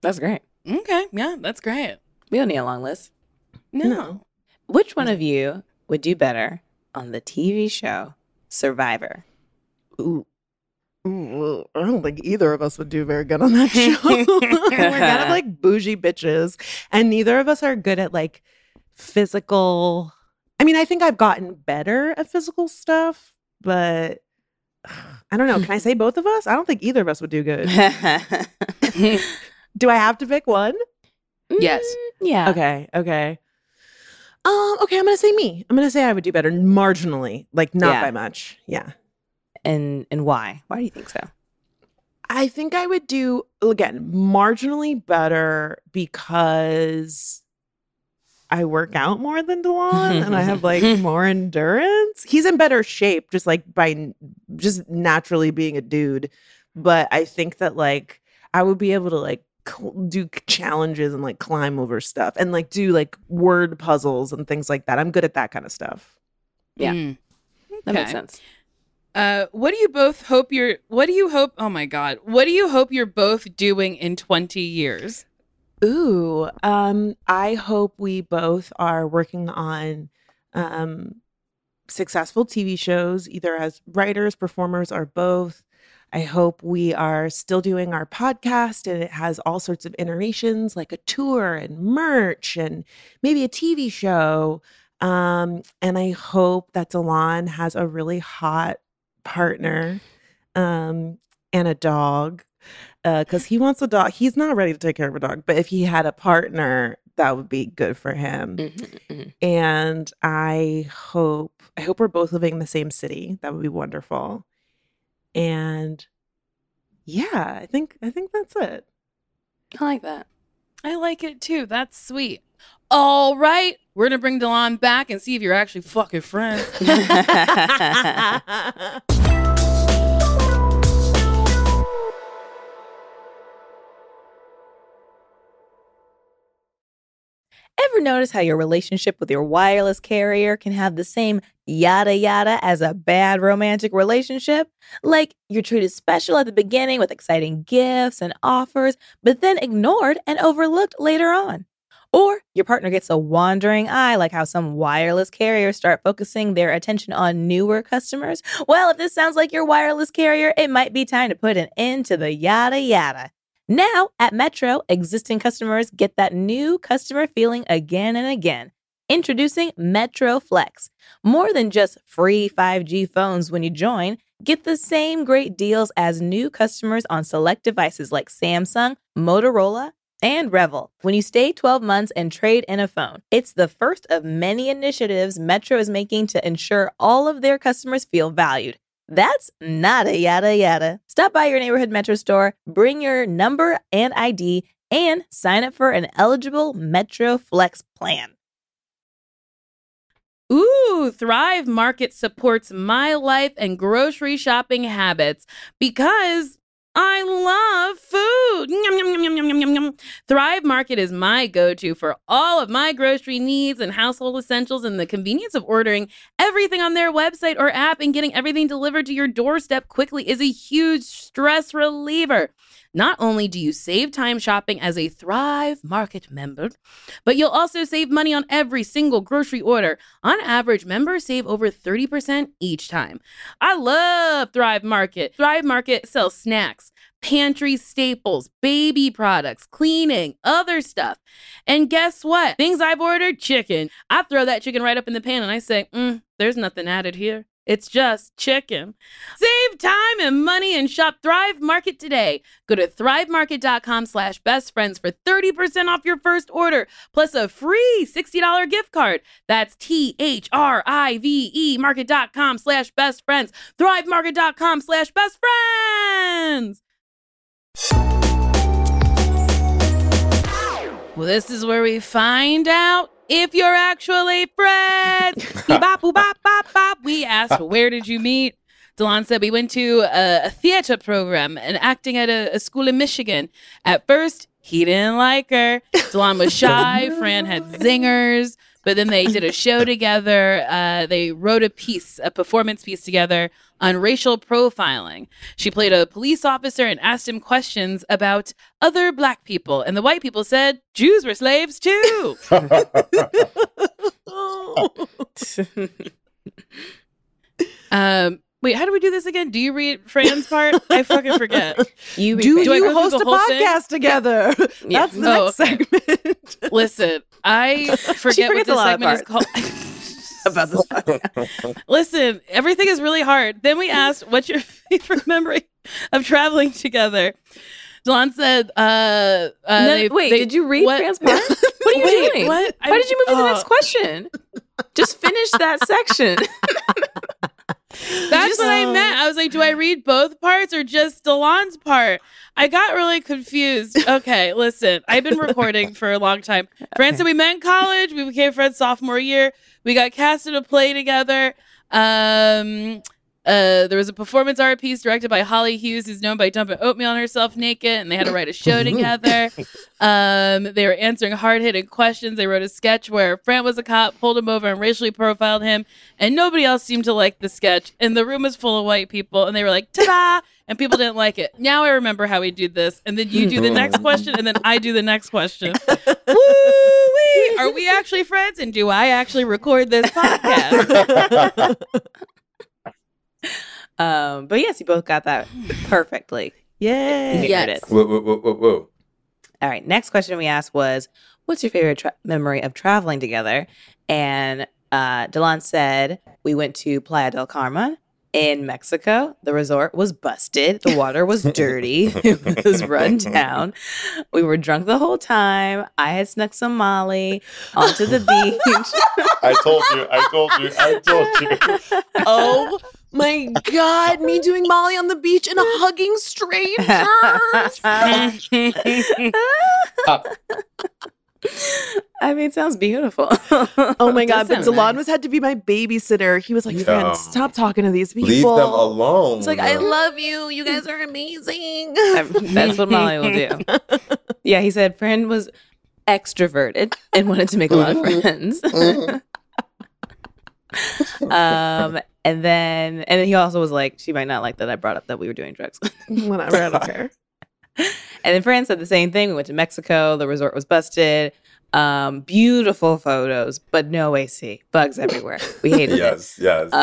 That's great. okay, yeah, that's great. We don't need a long list. No. No. Which one of you would do better on the TV show Survivor? Ooh. Ooh, I don't think either of us would do very good on that show. We're kind of like bougie bitches, and neither of us are good at like physical. I mean, I think I've gotten better at physical stuff, but I don't know. Can I say both of us? I don't think either of us would do good. Do I have to pick one? Yes. Mm, Yeah. Okay, okay. Um, okay, I'm gonna say me. I'm gonna say I would do better marginally, like not Yeah. by much. Yeah. And and why? Why do you think so? I think I would do again marginally better because I work out more than Delon and I have like more endurance. He's in better shape just like by just naturally being a dude. But I think that like I would be able to like do challenges and like climb over stuff and like do like word puzzles and things like that. I'm good at that kind of stuff. Yeah. Mm. That makes sense. Uh, what do you both hope you're? What do you hope? Oh my God! What do you hope you're both doing in twenty years? Ooh, um, I hope we both are working on um, successful TV shows, either as writers, performers, or both. I hope we are still doing our podcast and it has all sorts of iterations like a tour and merch and maybe a TV show. Um, and I hope that Delon has a really hot partner um, and a dog because he wants a dog. He's not ready to take care of a dog, but if he had a partner, that would be good for him. Mhm, mhm. And I hope I hope we're both living in the same city. That would be wonderful. And yeah, I think I think that's it. I like that. I like it too. That's sweet. All right, we're gonna bring Delon back and see if you're actually fucking friends. Ever notice how your relationship with your wireless carrier can have the same yada yada as a bad romantic relationship? Like you're treated special at the beginning with exciting gifts and offers, but then ignored and overlooked later on. Or your partner gets a wandering eye, like how some wireless carriers start focusing their attention on newer customers. Well, if this sounds like your wireless carrier, it might be time to put an end to the yada yada. Now, at Metro, existing customers get that new customer feeling again and again. Introducing Metro Flex. More than just free 5G phones when you join, get the same great deals as new customers on select devices like Samsung, Motorola, and REVVL when you stay 12 months and trade in a phone. It's the first of many initiatives Metro is making to ensure all of their customers feel valued. That's nada yada yada. Stop by your neighborhood Metro store, bring your number and ID, and sign up for an eligible Metro Flex plan. Ooh, Thrive Market supports my life and grocery shopping habits because I love food. Yum, yum, yum, yum, yum, yum, yum. Thrive Market is my go to for all of my grocery needs and household essentials, and the convenience of ordering everything on their website or app and getting everything delivered to your doorstep quickly is a huge stress reliever. Not only do you save time shopping as a Thrive Market member, but you'll also save money on every single grocery order. On average, members save over 30% each time. I love Thrive Market. Thrive Market sells snacks, pantry staples, baby products, cleaning, other stuff. And guess what? Things I've ordered chicken. I throw that chicken right up in the pan and I say, mm, there's nothing added here. It's just chicken. Save time and money and shop Thrive Market today. Go to thrivemarket.com slash best friends for 30% off your first order, plus a free $60 gift card. That's T-H-R-I-V-E market.com slash best friends. Thrivemarket.com slash best friends. Well, this is where we find out if you're actually friends. Bop, bop, bop, bop. We asked, where did you meet? Delon said we went to a, a theater program and acting at a, a school in Michigan. At first, he didn't like her. Delon was shy. Fran had zingers. But then they did a show together. Uh, they wrote a piece, a performance piece together on racial profiling. She played a police officer and asked him questions about other black people. And the white people said Jews were slaves too. um, wait, how do we do this again? Do you read Fran's part? I fucking forget. You Do Do I you go host a whole thing? podcast together? Yeah. That's the Oh, next okay. segment. Listen, I forget what forgets a this segment is called. about this podcast. Listen, everything is really hard. Then we asked, "What's your favorite memory of traveling together?" Delon said, uh, uh, No, they- wait, they- did you read what-? What are you Wait, doing? what? Why did you move to the next question? Just finish that section. That's what I meant. I was like, do I read both parts or just Delon's part? I got really confused. Okay, listen, I've been recording for a long time. Fran said we met in college. We became friends sophomore year. We got cast in a play together. Um, uh, there was a performance art piece directed by Holly Hughes, who's known by dumping oatmeal on herself naked, and they had to write a show together. Um, they were answering hard hitting questions. They wrote a sketch where Fran was a cop, pulled him over, and racially profiled him, and nobody else seemed to like the sketch. And the room was full of white people, and they were like, "Ta da!" And people didn't like it. Now I remember how we do this, and then you do the next question, and then I do the next question. Woo-wee! Are we actually friends? And do I actually record this podcast? Um, but yes, you both got that perfectly. Yay. Yeah. yes. Whoa, whoa, whoa, whoa, whoa. All right. Next question we asked was, "What's your favorite tra- memory of traveling together?" And uh, Delon said, "We went to Playa del Carmen in Mexico. The resort was busted. The water was dirty. it was run down. We were drunk the whole time. I had snuck some Molly onto the beach. I told you. I told you. I told you. Oh my god, me doing Molly on the beach and hugging strangers. I mean, it sounds beautiful. Oh my god, but sound Delon nice. was had to be my babysitter. He was like, Yeah. "Fran, stop talking to these people." Leave them alone. It's like, I love you. You guys are amazing. That's what Molly will do. Yeah, he said friend was extroverted and wanted to make a lot of friends. um, and then and then he also was like, she might not like that I brought up that we were doing drugs. Whatever, I don't care. and then Fran said the same thing. We went to Mexico. The resort was busted. Um, beautiful photos, but no AC. Bugs everywhere. We hated it. yes, yes, yes.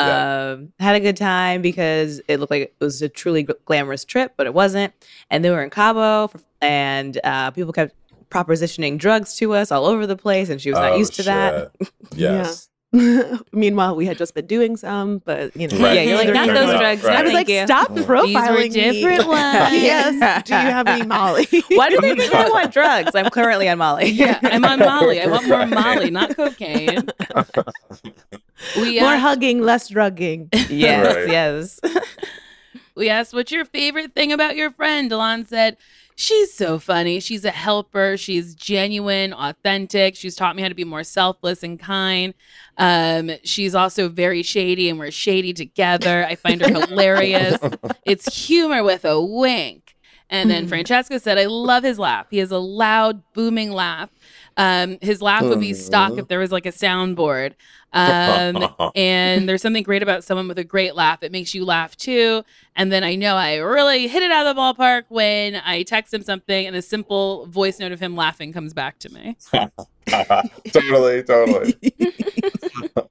Um, had a good time because it looked like it was a truly glamorous trip, but it wasn't. And then we were in Cabo, for, and uh, people kept propositioning drugs to us all over the place, and she was not Oh, used to that. shit. Yes. Meanwhile, we had just been doing some, but you know, Right. Yeah, you're like, not those drugs. Right. I was like, you. stop profiling These were different me. ones. yes. Do you have any Molly? Why do they think I want drugs? I'm currently on Molly. Yeah, I'm on Molly. I want more Molly, not cocaine. We More asked, hugging, less drugging. yes, Right. yes. We asked, What's your favorite thing about your friend? Delon said, She's so funny. She's a helper. She's genuine, authentic. She's taught me how to be more selfless and kind. Um, she's also very shady, and we're shady together. I find her hilarious. It's humor with a wink. And then Franchesca said, I love his laugh. He has a loud, booming laugh. Um, his laugh would be stock if there was like a soundboard. Um, and there's something great about someone with a great laugh. It makes you laugh too. And then I know I really hit it out of the ballpark when I text him something and a simple voice note of him laughing comes back to me. totally, totally.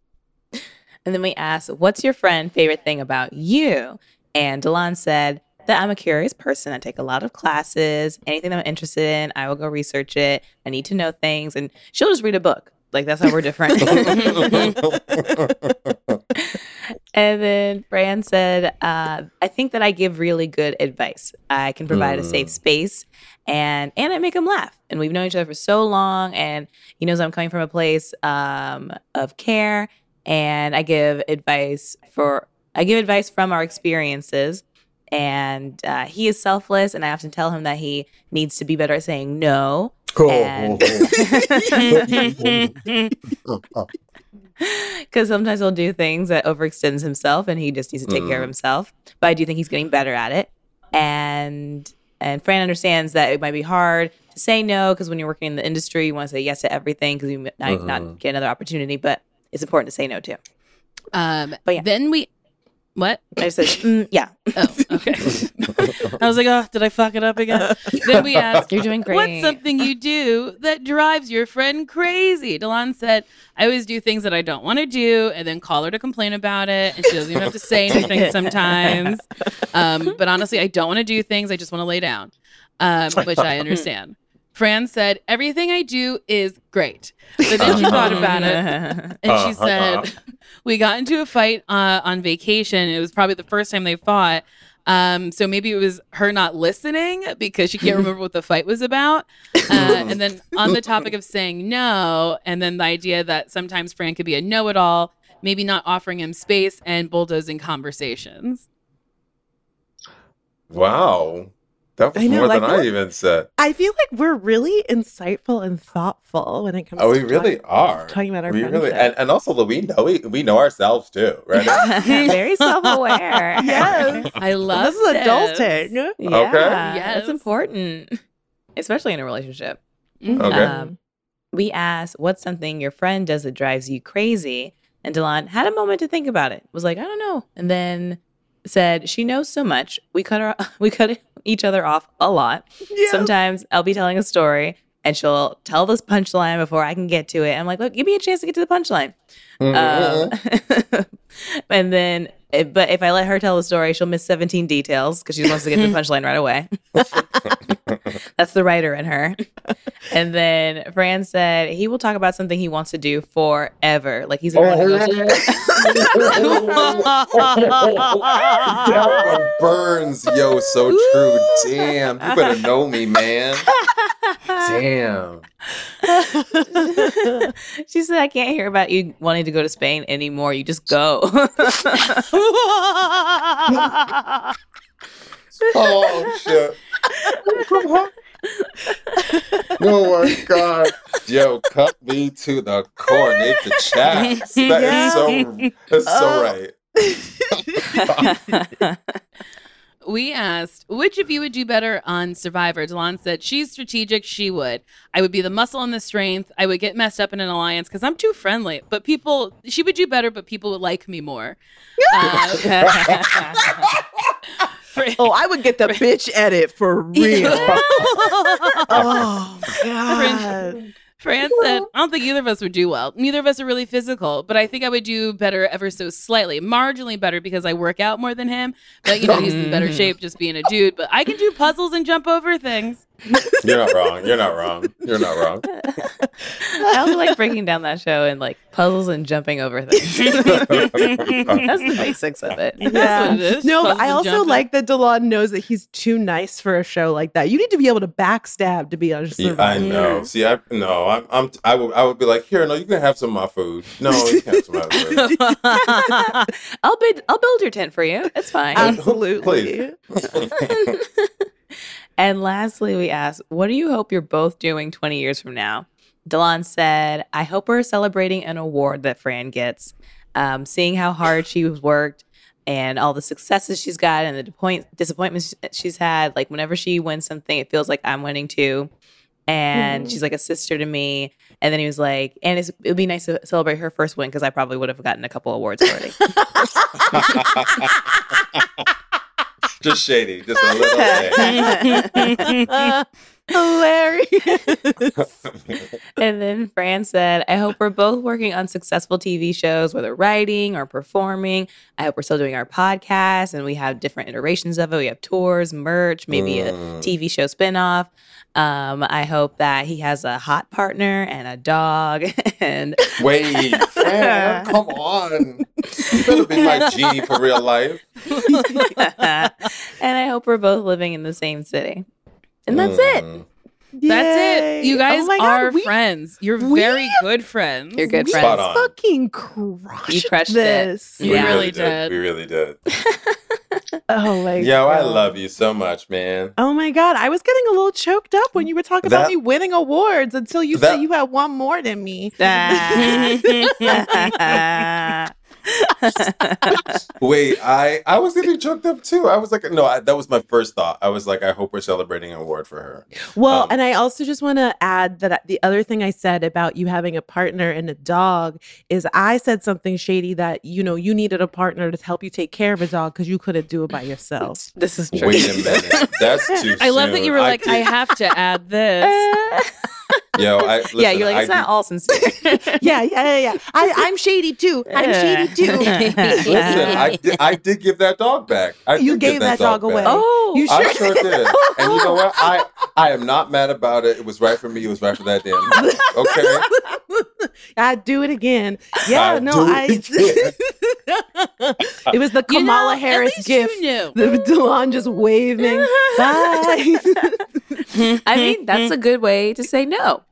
And then we asked, What's your friend favorite thing about you? And Delon said that I'm a curious person. I take a lot of classes. Anything that I'm interested in, I will go research it. I need to know things. And she'll just read a book. Like that's how we're different. and then Fran said, uh, I think that I give really good advice. I can provide a safe space and and I make him laugh. And we've known each other for so long and he knows I'm coming from a place um, of care and I give advice for I give advice from our experiences and uh, he is selfless and I often tell him that he needs to be better at saying no and because sometimes he'll do things that overextends himself and he just needs to take care of himself. But i do think he's getting better at it. And and fran understands that it might be hard to say no because when you're working in the industry you want to say yes to everything because you might not get another opportunity but it's important to say no too. Um, But yeah. Then we, what? i said mm, yeah. Oh, okay. I was like, oh, did I fuck it up again? then we asked, you're doing great What's something you do that drives your friend crazy? Delon said, I always do things that I don't want to do and then call her to complain about it. And she doesn't even have to say anything sometimes. Um, but honestly, I don't want to do things. I just want to lay down, um, which I understand. Fran said, Everything I do is great. But then she thought about it and she Uh-huh. said, We got into a fight uh, on vacation. It was probably the first time they fought. Um, so maybe it was her not listening because she can't remember what the fight was about. Uh, and then on the topic of saying no, and then the idea that sometimes Fran could be a know it all, maybe not offering him space and bulldozing conversations. wow. That was I know, more like, than I what- even said. I feel like we're really insightful and thoughtful when it comes Oh, to we really talk- are. talking about our we really, friendship. and, and also we know we, we know ourselves too, right? very self-aware Yes. I love this is adulting. yeah Okay. Yes. that's important especially in a relationship Mhm. Okay. Um, we asked, "What's something your friend does that drives you crazy?" And Delon had a moment to think about it. Was like, "I don't know," and then said, "She knows so much. We cut her. We cut each other off a lot. Yes. Sometimes I'll be telling a story." And she'll tell this punchline before I can get to it. I'm like, look, give me a chance to get to the punchline. Um, and then, eh, but if I let her tell the story, she'll miss 17 details because she wants to get to the punchline right away. That's the writer in her. And then Fran said he will talk about something he wants to do forever. Like he's gonna go that one burns, yo, so true. Damn, you better know me, man. Damn. she said, I can't hear about you wanting to go to Spain anymore. You just go. Oh shit. oh my god. Yo, cut me to the core, Nate the chats. That is so that's so oh. right. We asked which of you would do better on Survivor. Delon said she's strategic. She would. I would be the muscle and the strength. I would get messed up in an alliance because I'm too friendly. But people, she would do better. But people would like me more. Uh, Oh, I would get the bitch edit for real. oh god. Fran said, I don't think either of us would do well. Neither of us are really physical, but I think I would do better ever so slightly, marginally better because I work out more than him. But, you know, he's in better mm. shape just being a dude. But I can do puzzles and jump over things. You're not wrong. You're not wrong. You're not wrong. I also like breaking down that show and like puzzles and jumping over things. That's the basics of it. That's what it is. No, but I also jumping. like that Delon knows that he's too nice for a show like that. You need to be able to backstab to be on Yeah, I know. See, I no, I'm, I'm, I would, I would be like, here, no, you can have some of my food. No, you can have some of my food. I'll build I'll build your tent for you. It's fine. Absolutely. And lastly, we asked, what do you hope you're both doing 20 years from now? Delon said, I hope we're celebrating an award that Fran gets, um, seeing how hard she's worked and all the successes she's got and the disappoint- disappointments she's had. Like, whenever she wins something, it feels like I'm winning too. And she's like a sister to me. And then he was like, and it would be nice to celebrate her first win because I probably would have gotten a couple awards already. just shady, just a little. Hilarious. And then Fran said, I hope we're both working on successful TV shows, whether writing or performing. I hope we're still doing our podcast and we have different iterations of it. We have tours, merch, maybe a Mm. TV show spinoff. Um, I hope that he has a hot partner and a dog. And Wait, Fran, come on. You better be like G for real life. And I hope we're both living in the same city. And that's it. Mm. That's Yay. it. You guys Oh my God, are we- friends. You're we- very good friends. You're good we friends. Spot on. fucking crushed You crushed it. this. You We really did. did. We really did. Oh my God. Yo, I love you so much, man. Oh my god, I was getting a little choked up when you were talking about me winning awards until you That- said you had one more than me. Wait, I I was getting choked up too. I was like, no, I, that was my first thought. I was like, I hope we're celebrating an award for her. Well, Um, and I also just want to add that the other thing I said about you having a partner and a dog is I said something shady that you know you needed a partner to help you take care of a dog because you couldn't do it by yourself. this is true. Wait a minute, that's too. I love that you were like, did- I have to add this. Yo, I, listen, yeah, you're like, I it's not did- all sincere. yeah, yeah, yeah, yeah. I, I'm shady too. I'm shady too. Listen, I did, I did give that dog back. I You did gave that dog away. back. oh, You I sure sure did. And you know what? I I am not mad about it. It was right for me. It was right for that damn dog. Okay. I'd do it again. Yeah, I'd no, do I. it it was the You Kamala know, at Harris least gift. You knew. The Delon just waving. Bye. I mean, that's a good way to say no.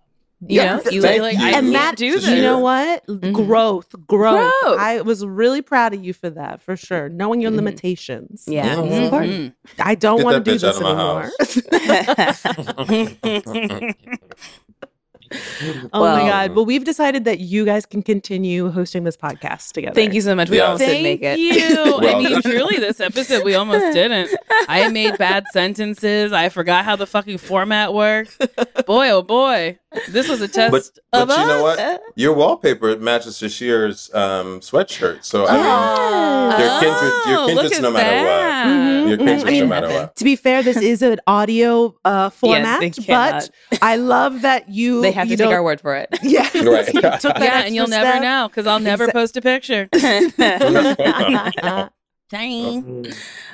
You Yeah, know, you thank like, you. I and can't that, do this. you know sure. what? Mhm. Growth, growth, Growth. I was really proud of you for that, for sure. Knowing your Mhm. limitations. Yeah, it's Mhm. important. I don't want to do this out of my anymore. oh Well- my god! But we've decided that you guys can continue hosting this podcast together. Thank you so much. We Yeah. almost didn't make Thank it. you. I mean, truly, this episode we almost didn't. I made bad sentences. I forgot how the fucking format works. Boy, oh boy, this was a test But but of you know what? Your wallpaper matches Sasheer's um, sweatshirt. So I mean, Yes. You're kindred- you're Oh, kindreds look no at matter what. that. Mhm. you're Mhm. kindred I mean, no matter what. To be fair, this is an audio uh, format, they but. I love that you. They have to you take our word for it. Yeah, Right. you took that Yeah, and you'll extra never step. know because I'll never post a picture. Um,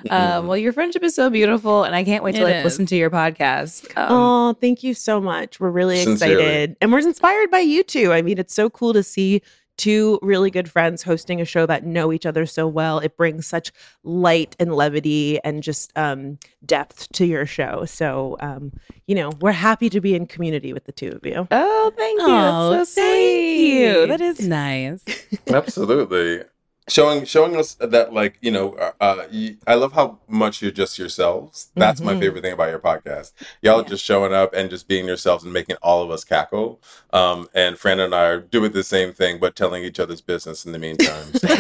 Mm-hmm. well, your friendship is so beautiful, and I can't wait to like listen to your podcast. Um, oh, thank you so much. We're really Sincerely. excited. And we're inspired by you too. I mean, it's so cool to see two really good friends hosting a show that know each other so well. It brings such light and levity and just um, depth to your show. So, um, you know, we're happy to be in community with the two of you. oh, thank you. Oh, That's so thank sweet. you. That is nice. Absolutely. Showing showing us that like you know uh, uh you, I love how much you're just yourselves. That's my Mhm. favorite thing about your podcast. Y'all Yeah. just showing up and just being yourselves and making all of us cackle. Um, and Fran and I are doing the same thing, but telling each other's business in the meantime. So.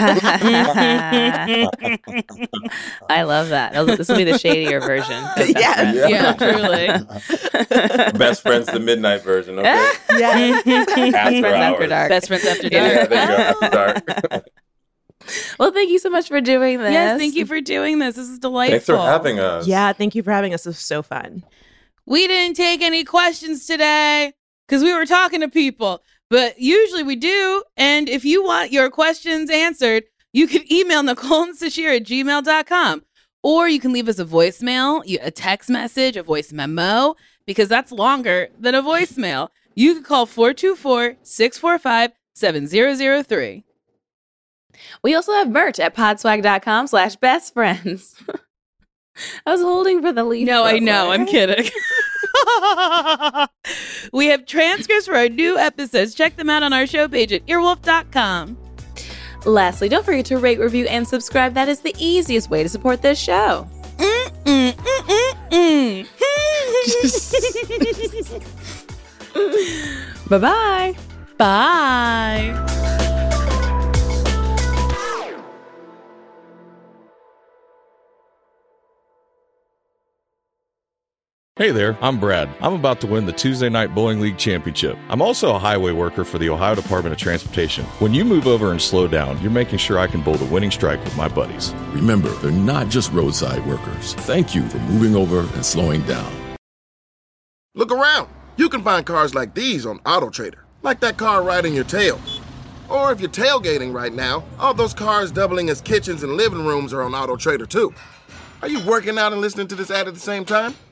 I love that. This will be the shadier version. of Best Yes. Friends. Yeah, truly. Best friends, the midnight version. Okay. Yes. Best friends after hours. dark. Best friends after dark. Yeah, there you go. After dark. Well, thank you so much for doing this. Yes, thank you for doing this. This is delightful. Thanks for having us. Yeah, thank you for having us. It was so fun. We didn't take any questions today because we were talking to people, but usually we do. And if you want your questions answered, you can email Nicole and Sasheer at gmail.com. Or you can leave us a voicemail, a text message, a voice memo because that's longer than a voicemail. You can call 424 645 7003. We also have merch at podswag.com slash best friends. I was holding for the lead. No, I know. I'm kidding. we have transcripts for our new episodes. Check them out on our show page at earwolf.com. Lastly, don't forget to rate, review, and subscribe. That is the easiest way to support this show. Mm. Bye-bye. Bye. Hey there, I'm Brad. I'm about to win the Tuesday Night Bowling League Championship. I'm also a highway worker for the Ohio Department of Transportation. When you move over and slow down, you're making sure I can bowl the winning strike with my buddies. Remember, they're not just roadside workers. Thank you for moving over and slowing down. Look around. You can find cars like these on AutoTrader, like that car right in your tail. Or if you're tailgating right now, all those cars doubling as kitchens and living rooms are on AutoTrader too. Are you working out and listening to this ad at the same time?